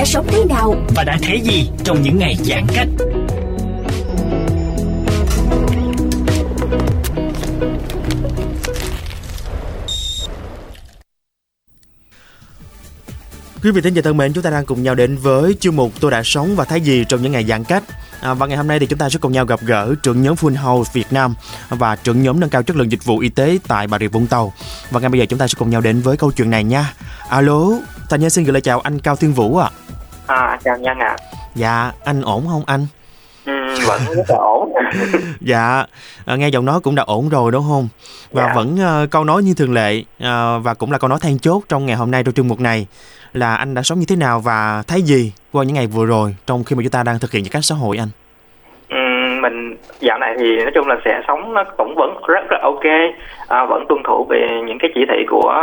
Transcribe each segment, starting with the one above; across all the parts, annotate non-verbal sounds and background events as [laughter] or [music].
Đã sống thế nào Và đã thấy gì trong những ngày giãn cách? Quý vị thính giả thân mến, chúng ta đang cùng nhau đến với chương mục Tôi đã sống và thấy gì trong những ngày giãn cách. À, và ngày hôm nay thì chúng ta sẽ cùng nhau gặp gỡ trưởng nhóm Full House Việt Nam và trưởng nhóm nâng cao chất lượng dịch vụ y tế tại Bà Rịa Vũng Tàu. Và ngay bây giờ chúng ta sẽ cùng nhau đến với câu chuyện này nha. Alo, Thành Nhân xin gửi lời chào anh Cao Thiên Vũ ạ. À, chào Nhân ạ. Dạ, anh ổn không anh? Ừ, vẫn rất là ổn. [laughs] Dạ, à, nghe giọng nói cũng đã ổn rồi đúng không? Và Dạ. vẫn à, câu nói như thường lệ à, và cũng là câu nói then chốt trong ngày hôm nay trong chương mục này là anh đã sống như thế nào và thấy gì qua những ngày vừa rồi trong khi mà chúng ta đang thực hiện giãn cách xã hội anh? Ừ, mình dạo này thì nói chung là sẽ sống nó cũng vẫn rất là ok, à, vẫn tuân thủ về những cái chỉ thị của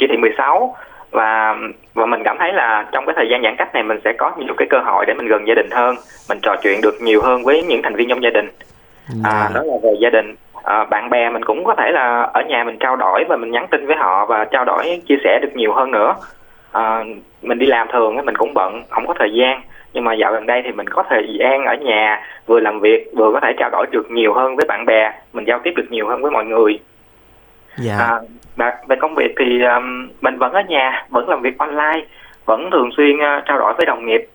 chỉ thị 16 và và mình cảm thấy là trong cái thời gian giãn cách này mình sẽ có nhiều cái cơ hội để mình gần gia đình hơn, mình trò chuyện được nhiều hơn với những thành viên trong gia đình. À, đó là về gia đình. À, bạn bè mình cũng có thể là ở nhà mình trao đổi và mình nhắn tin với họ và trao đổi chia sẻ được nhiều hơn nữa. À, mình đi làm thường mình cũng bận không có thời gian nhưng mà dạo gần đây thì mình có thời gian ở nhà vừa làm việc vừa có thể trao đổi được nhiều hơn với bạn bè mình giao tiếp được nhiều hơn với mọi người Dạ. à, và về công việc thì um, mình vẫn ở nhà vẫn làm việc online vẫn thường xuyên uh, trao đổi với đồng nghiệp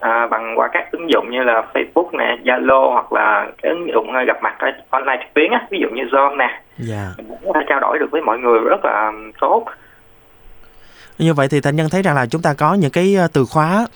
à, bằng qua các ứng dụng như là Facebook nè Zalo hoặc là cái ứng dụng uh, gặp mặt online trực tuyến á ví dụ như Zoom nè Dạ. mình thể trao đổi được với mọi người rất là um, tốt Như vậy thì Thành Nhân thấy rằng là chúng ta có những cái ờ, từ khóa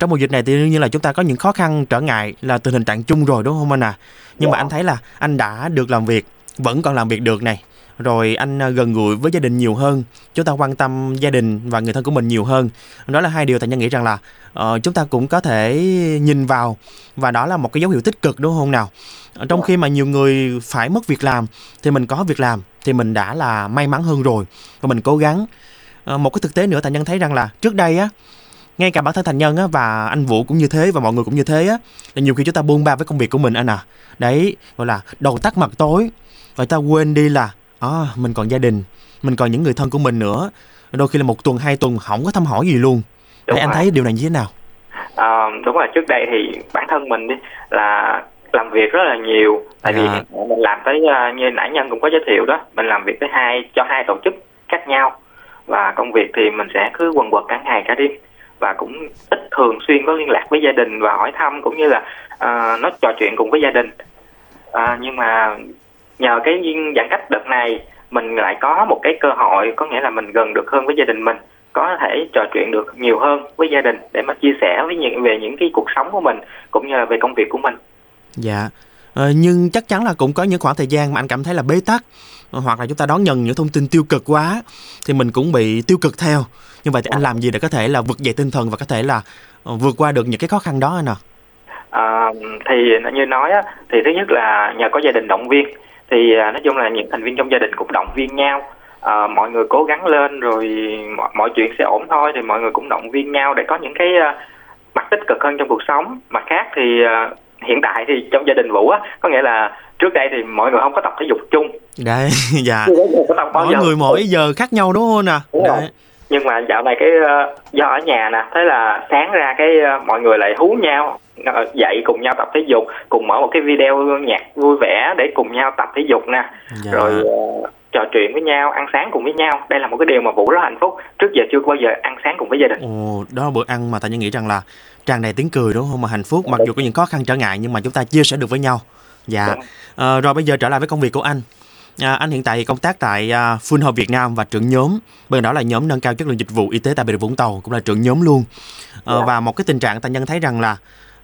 trong mùa dịch này thì đương nhiên là chúng ta có những khó khăn trở ngại là tình hình trạng chung rồi đúng không anh à? Nhưng mà Dạ. anh thấy là anh đã được làm việc, vẫn còn làm việc được này. Rồi anh à, gần gũi với gia đình nhiều hơn, chúng ta quan tâm gia đình và người thân của mình nhiều hơn. Đó là hai điều Thành Nhân nghĩ rằng là uh, chúng ta cũng có thể nhìn vào và đó là một cái dấu hiệu tích cực đúng không nào? Ờ, trong khi mà nhiều người phải mất việc làm thì mình có việc làm thì mình đã là may mắn hơn rồi và mình cố gắng uh, một cái thực tế nữa thành nhân thấy rằng là trước đây á ngay cả bản thân thành nhân á và anh vũ cũng như thế và mọi người cũng như thế á là nhiều khi chúng ta buông ba với công việc của mình anh à đấy gọi là đầu tắt mặt tối và ta quên đi là à, mình còn gia đình. Mình còn những người thân của mình nữa. Đôi khi là một tuần hai tuần không có thăm hỏi gì luôn. Đúng Thế anh thấy điều này như thế nào? Ờ, đúng rồi. Trước đây thì bản thân mình đi là làm việc rất là nhiều. Tại vì Dạ. mình làm tới ờ, như nãy nhân cũng có giới thiệu đó mình làm việc với hai cho hai tổ chức khác nhau. Và công việc thì mình sẽ cứ quần quật cả ngày cả đêm. Và cũng ít thường xuyên có liên lạc với gia đình và hỏi thăm cũng như là ờ, nói trò chuyện cùng với gia đình. Ờ, nhưng mà nhờ cái giãn cách đợt này mình lại có một cái cơ hội có nghĩa là mình gần được hơn với gia đình mình có thể trò chuyện được nhiều hơn với gia đình để mà chia sẻ với những về những cái cuộc sống của mình cũng như là về công việc của mình. Dạ. Ờ, nhưng chắc chắn là cũng có những khoảng thời gian mà anh cảm thấy là bế tắc ờ, hoặc là chúng ta đón nhận những thông tin tiêu cực quá thì mình cũng bị tiêu cực theo. Như vậy thì anh làm gì để có thể là vực dậy tinh thần và có thể là ờ, vượt qua được những cái khó khăn đó anh à à, thì như nói á, thì thứ nhất là nhờ có gia đình động viên thì à, nói chung là những thành viên trong gia đình cũng động viên nhau. À, mọi người cố gắng lên rồi mọi, mọi chuyện sẽ ổn thôi thì mọi người cũng động viên nhau để có những cái à, mặt tích cực hơn trong cuộc sống. Mặt khác thì à, hiện tại thì trong gia đình vũ á có nghĩa là trước đây thì mọi người không có tập thể dục chung. Đấy [laughs] dạ. Mỗi giờ? người mỗi giờ khác nhau đúng không à Đúng rồi. đấy. Nhưng mà dạo này cái uh, do ở nhà nè thế là sáng ra cái uh, mọi người lại hú nhau uh, dậy cùng nhau tập thể dục cùng mở một cái video nhạc vui vẻ để cùng nhau tập thể dục nè Dạ. rồi uh, trò chuyện với nhau ăn sáng cùng với nhau đây là một cái điều mà vũ rất hạnh phúc trước giờ chưa bao giờ ăn sáng cùng với gia đình Ồ, đó là bữa ăn mà Thành Nhân nghĩ rằng là tràn đầy tiếng cười đúng không? Mà hạnh phúc, mặc dù có những khó khăn trở ngại nhưng mà chúng ta chia sẻ được với nhau. Dạ. Ờ, rồi bây giờ trở lại với công việc của anh. À, anh hiện tại công tác tại uh, Full Home Việt Nam và trưởng nhóm. Bên đó là nhóm nâng cao chất lượng dịch vụ y tế tại Bà Rịa Vũng Tàu cũng là trưởng nhóm luôn. Ờ, Dạ. Và một cái tình trạng Thành Nhân thấy rằng là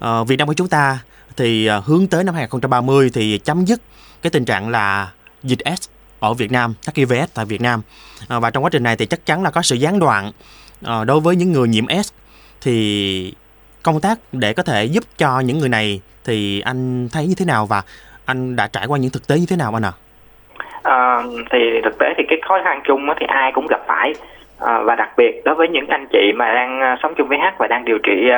Ờ, Việt Nam của chúng ta thì ờ, hướng tới năm 2030 thì chấm dứt cái tình trạng là dịch S ở Việt Nam, HIVS tại Việt Nam. Ờ, và trong quá trình này thì chắc chắn là có sự gián đoạn đối với những người nhiễm S thì công tác để có thể giúp cho những người này thì anh thấy như thế nào và anh đã trải qua những thực tế như thế nào anh ạ? Ờ, thì thực tế thì cái khó khăn chung thì ai cũng gặp phải à, và đặc biệt đối với những anh chị mà đang sống chung với H và đang điều trị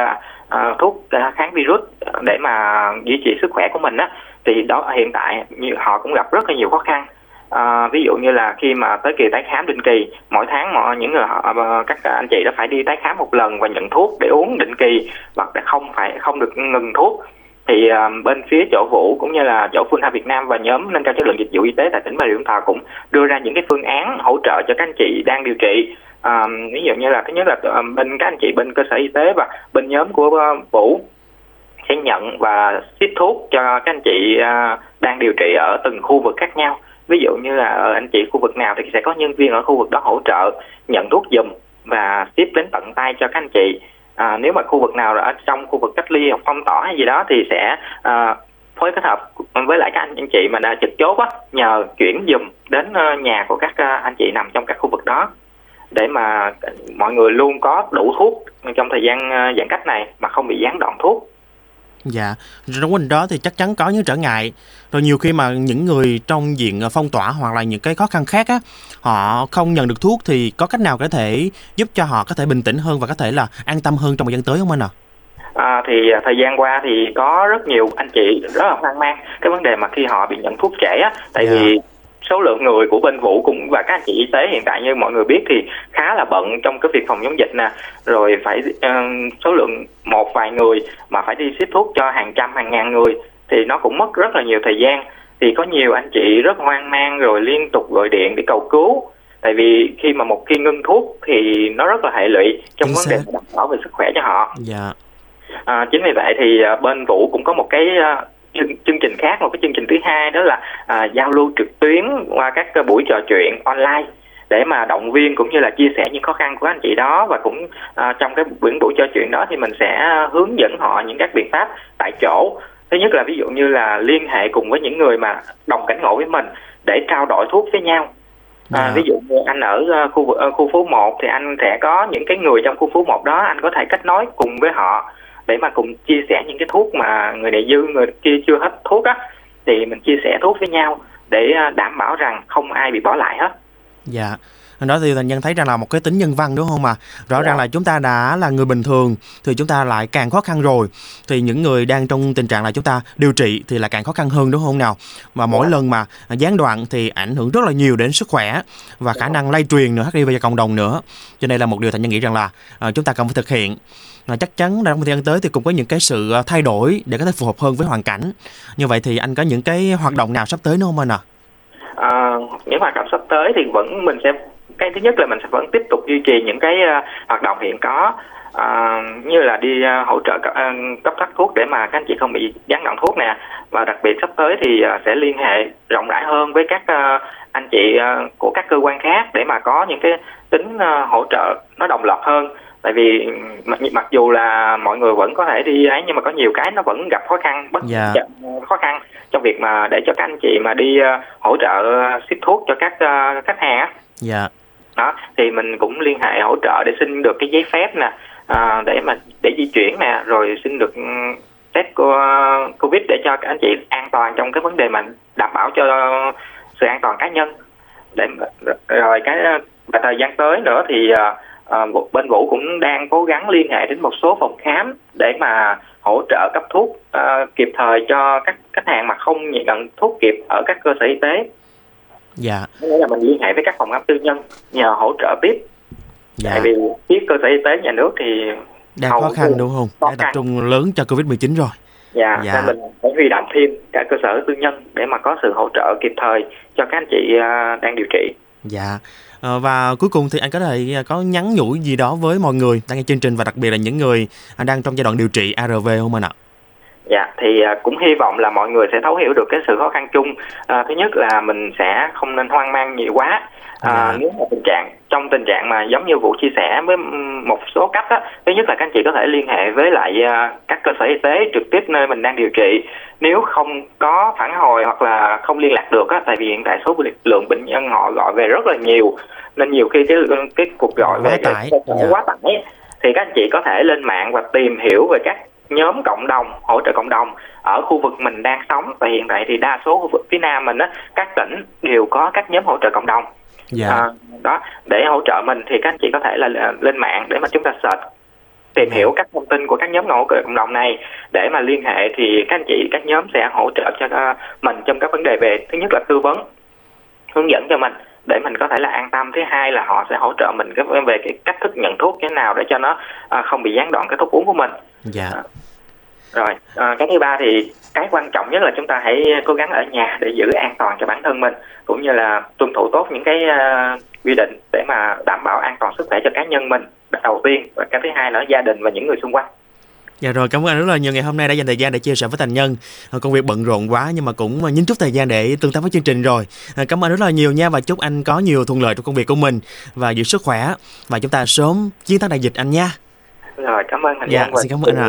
Ờ, thuốc ờ, kháng virus để mà duy trì sức khỏe của mình á thì đó hiện tại họ cũng gặp rất là nhiều khó khăn. À, ví dụ như là khi mà tới kỳ tái khám định kỳ mỗi tháng mọi những người họ các anh chị đã phải đi tái khám một lần và nhận thuốc để uống định kỳ và không phải không được ngừng thuốc. Thì à, bên phía chỗ vũ cũng như là chỗ Phương Hà Việt Nam và nhóm nâng cao chất lượng dịch vụ y tế tại tỉnh Bà Rịa Vũng Tàu cũng đưa ra những cái phương án hỗ trợ cho các anh chị đang điều trị à, ví dụ như là thứ nhất là bên các anh chị bên cơ sở y tế và bên nhóm của à, vũ sẽ nhận và ship thuốc cho các anh chị ờ, đang điều trị ở từng khu vực khác nhau. Ví dụ như là anh chị khu vực nào thì sẽ có nhân viên ở khu vực đó hỗ trợ nhận thuốc dùm và ship đến tận tay cho các anh chị. À, nếu mà khu vực nào ở trong khu vực cách ly hoặc phong tỏa hay gì đó thì sẽ à, phối kết hợp với lại các anh anh chị mà đã trực chốt á nhờ chuyển dùm đến nhà của các anh chị nằm trong các khu vực đó để mà mọi người luôn có đủ thuốc trong thời gian ờ, giãn cách này mà không bị gián đoạn thuốc Dạ, trong quá trình đó thì chắc chắn có những trở ngại. Rồi nhiều khi mà những người trong diện ờ, phong tỏa hoặc là những cái khó khăn khác á, họ không nhận được thuốc thì có cách nào có thể giúp cho họ có thể bình tĩnh hơn và có thể là an tâm hơn trong thời gian tới không anh ạ? À, thì à, thời gian qua thì có rất nhiều anh chị rất là hoang mang cái vấn đề mà khi họ bị nhận thuốc trễ á tại Dạ. vì số lượng người của bên vũ cũng và các anh chị y tế hiện tại như mọi người biết thì khá là bận trong cái việc phòng chống dịch nè. Rồi phải ờ, số lượng một vài người mà phải đi ship thuốc cho hàng trăm hàng ngàn người thì nó cũng mất rất là nhiều thời gian. Thì có nhiều anh chị rất hoang mang rồi liên tục gọi điện để cầu cứu. Tại vì khi mà một khi ngưng thuốc thì nó rất là hệ lụy trong Chính vấn đề đảm bảo về sức khỏe cho họ. Dạ, À, chính vì vậy thì à, bên Vũ cũng có một cái à, chương, chương trình khác, một cái chương trình thứ hai đó là à, giao lưu trực tuyến qua các à, buổi trò chuyện online để mà động viên cũng như là chia sẻ những khó khăn của anh chị đó. Và cũng à, trong cái buổi buổi trò chuyện đó thì mình sẽ hướng dẫn họ những các biện pháp tại chỗ. Thứ nhất là ví dụ như là liên hệ cùng với những người mà đồng cảnh ngộ với mình để trao đổi thuốc với nhau. À, Dạ. ví dụ như anh ở ờ, khu ờ, khu phố 1 thì anh sẽ có những cái người trong khu phố 1 đó anh có thể kết nối cùng với họ để mà cùng chia sẻ những cái thuốc mà người này dư người kia chưa hết thuốc á thì mình chia sẻ thuốc với nhau để ờ, đảm bảo rằng không ai bị bỏ lại hết. Dạ. Đó thì thành nhân thấy rằng là một cái tính nhân văn đúng không mà rõ Dạ. ràng là chúng ta đã là người bình thường thì chúng ta lại càng khó khăn rồi thì những người đang trong tình trạng là chúng ta điều trị thì là càng khó khăn hơn đúng không nào và mỗi Dạ. lần mà gián đoạn thì ảnh hưởng rất là nhiều đến sức khỏe và khả Dạ. năng lây truyền nữa HIV cho cộng đồng nữa cho nên là một điều thành nhân nghĩ rằng là ờ, chúng ta cần phải thực hiện là chắc chắn là trong thời gian tới thì cũng có những cái sự ờ, thay đổi để có thể phù hợp hơn với hoàn cảnh. Như vậy thì anh có những cái hoạt động nào sắp tới nữa không anh ạ? À, những hoạt động sắp tới thì vẫn mình sẽ cái thứ nhất là mình sẽ vẫn tiếp tục duy trì những cái uh, hoạt động hiện có. À, như là đi uh, hỗ trợ cấp, cấp phát thuốc để mà các anh chị không bị gián đoạn thuốc nè. Và đặc biệt sắp tới thì sẽ liên hệ rộng rãi hơn với các anh chị của các cơ quan khác để mà có những cái tính hỗ trợ nó đồng loạt hơn tại vì mặc, mặc dù là mọi người vẫn có thể đi ấy nhưng mà có nhiều cái nó vẫn gặp khó khăn bất Dạ. khó khăn trong việc mà để cho các anh chị mà đi ờ, hỗ trợ ờ, ship thuốc cho các ờ, khách hàng á. Dạ. Đó thì mình cũng liên hệ hỗ trợ để xin được cái giấy phép nè à, để mà để di chuyển nè rồi xin được ừm, test co- covid để cho các anh chị an toàn trong cái vấn đề mà đảm bảo cho sự an toàn cá nhân. Để rồi cái ờ, và thời gian tới nữa thì ờ, ờ, bên vũ cũng đang cố gắng liên hệ đến một số phòng khám để mà hỗ trợ cấp thuốc ờ, kịp thời cho các khách hàng mà không nhận thuốc kịp ở các cơ sở y tế. Dạ. Nghĩa là mình liên hệ với các phòng khám tư nhân nhờ hỗ trợ tiếp Dạ. tại vì biết cơ sở y tế nhà nước thì đang khó khăn đúng không? đang tập trung lớn cho covid 19 rồi. Dạ, Dạ. nên mình phải huy động thêm cả cơ sở tư nhân để mà có sự hỗ trợ kịp thời cho các anh chị à, đang điều trị. Dạ. Ờ, và cuối cùng thì anh có thể à, có nhắn nhủ gì đó với mọi người đang nghe chương trình và đặc biệt là những người à, đang trong giai đoạn điều trị ARV không anh ạ? Dạ thì à, cũng hy vọng là mọi người sẽ thấu hiểu được cái sự khó khăn chung. À, thứ nhất là mình sẽ không nên hoang mang nhiều quá. À, Dạ. Nếu mà tình trạng trong tình trạng mà giống như vụ chia sẻ với một số cách á, thứ nhất là các anh chị có thể liên hệ với lại à, các cơ sở y tế trực tiếp nơi mình đang điều trị. Nếu không có phản hồi hoặc là không liên lạc được á, tại vì hiện tại số lượng bệnh nhân họ gọi về rất là nhiều nên nhiều khi cái cái cuộc gọi Quá về cái tải, dạ. quá tải thì các anh chị có thể lên mạng và tìm hiểu về các nhóm cộng đồng hỗ trợ cộng đồng ở khu vực mình đang sống. Và hiện tại thì đa số khu vực phía nam mình á các tỉnh đều có các nhóm hỗ trợ cộng đồng. Dạ. à, đó để hỗ trợ mình thì các anh chị có thể là lên mạng để mà chúng ta search tìm hiểu các thông tin của các nhóm hỗ trợ cộng đồng này. Để mà liên hệ thì các anh chị các nhóm sẽ hỗ trợ cho ờ, mình trong các vấn đề về thứ nhất là tư vấn hướng dẫn cho mình để mình có thể là an tâm. Thứ hai là họ sẽ hỗ trợ mình cái về cái cách thức nhận thuốc như thế nào để cho nó à, không bị gián đoạn cái thuốc uống của mình. Dạ. rồi à, cái thứ ba thì cái quan trọng nhất là chúng ta hãy cố gắng ở nhà để giữ an toàn cho bản thân mình cũng như là tuân thủ tốt những cái à, quy định để mà đảm bảo an toàn sức khỏe cho cá nhân mình đầu tiên. Và cái thứ hai là gia đình và những người xung quanh Dạ rồi, cảm ơn anh rất là nhiều ngày hôm nay đã dành thời gian để chia sẻ với thành nhân. Ờ, Công việc bận rộn quá nhưng mà cũng nhín chút thời gian để tương tác với chương trình rồi. Ờ, Cảm ơn rất là nhiều nha và chúc anh có nhiều thuận lợi trong công việc của mình và giữ sức khỏe và chúng ta sớm chiến thắng đại dịch anh nha. rồi cảm ơn anh Dạ, xin cảm ơn ạ.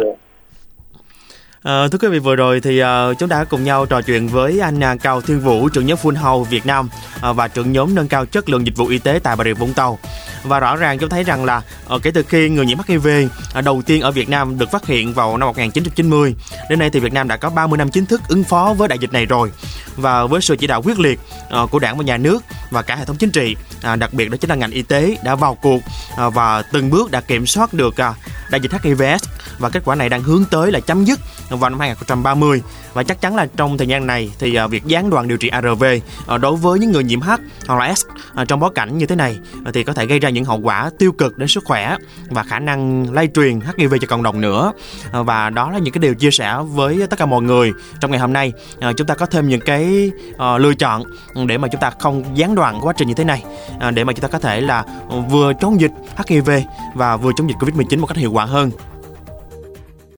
À, thưa quý vị vừa rồi thì ờ, chúng ta đã cùng nhau trò chuyện với anh à, Cao Thiên Vũ trưởng nhóm Full House Việt Nam ờ, và trưởng nhóm nâng cao chất lượng dịch vụ y tế tại Bà Rịa Vũng Tàu. Và rõ ràng chúng thấy rằng là ờ, kể từ khi người nhiễm HIV ờ, đầu tiên ở Việt Nam được phát hiện vào năm 1990 đến nay thì Việt Nam đã có 30 năm chính thức ứng phó với đại dịch này rồi. Và với sự chỉ đạo quyết liệt ờ, của đảng và nhà nước và cả hệ thống chính trị à, đặc biệt đó chính là ngành y tế đã vào cuộc à, và từng bước đã kiểm soát được à, đại dịch HIVS và kết quả này đang hướng tới là chấm dứt vào năm 2030 và chắc chắn là trong thời gian này thì à, việc gián đoạn điều trị ARV à, đối với những người nhiễm H hoặc là S à, trong bối cảnh như thế này thì có thể gây ra những hậu quả tiêu cực đến sức khỏe và khả năng lây truyền HIV cho cộng đồng nữa. Và đó là những cái điều chia sẻ với tất cả mọi người trong ngày hôm nay. Chúng ta có thêm những cái lựa chọn để mà chúng ta không gián đoạn quá trình như thế này để mà chúng ta có thể là vừa chống dịch HIV và vừa chống dịch Covid-19 một cách hiệu quả hơn.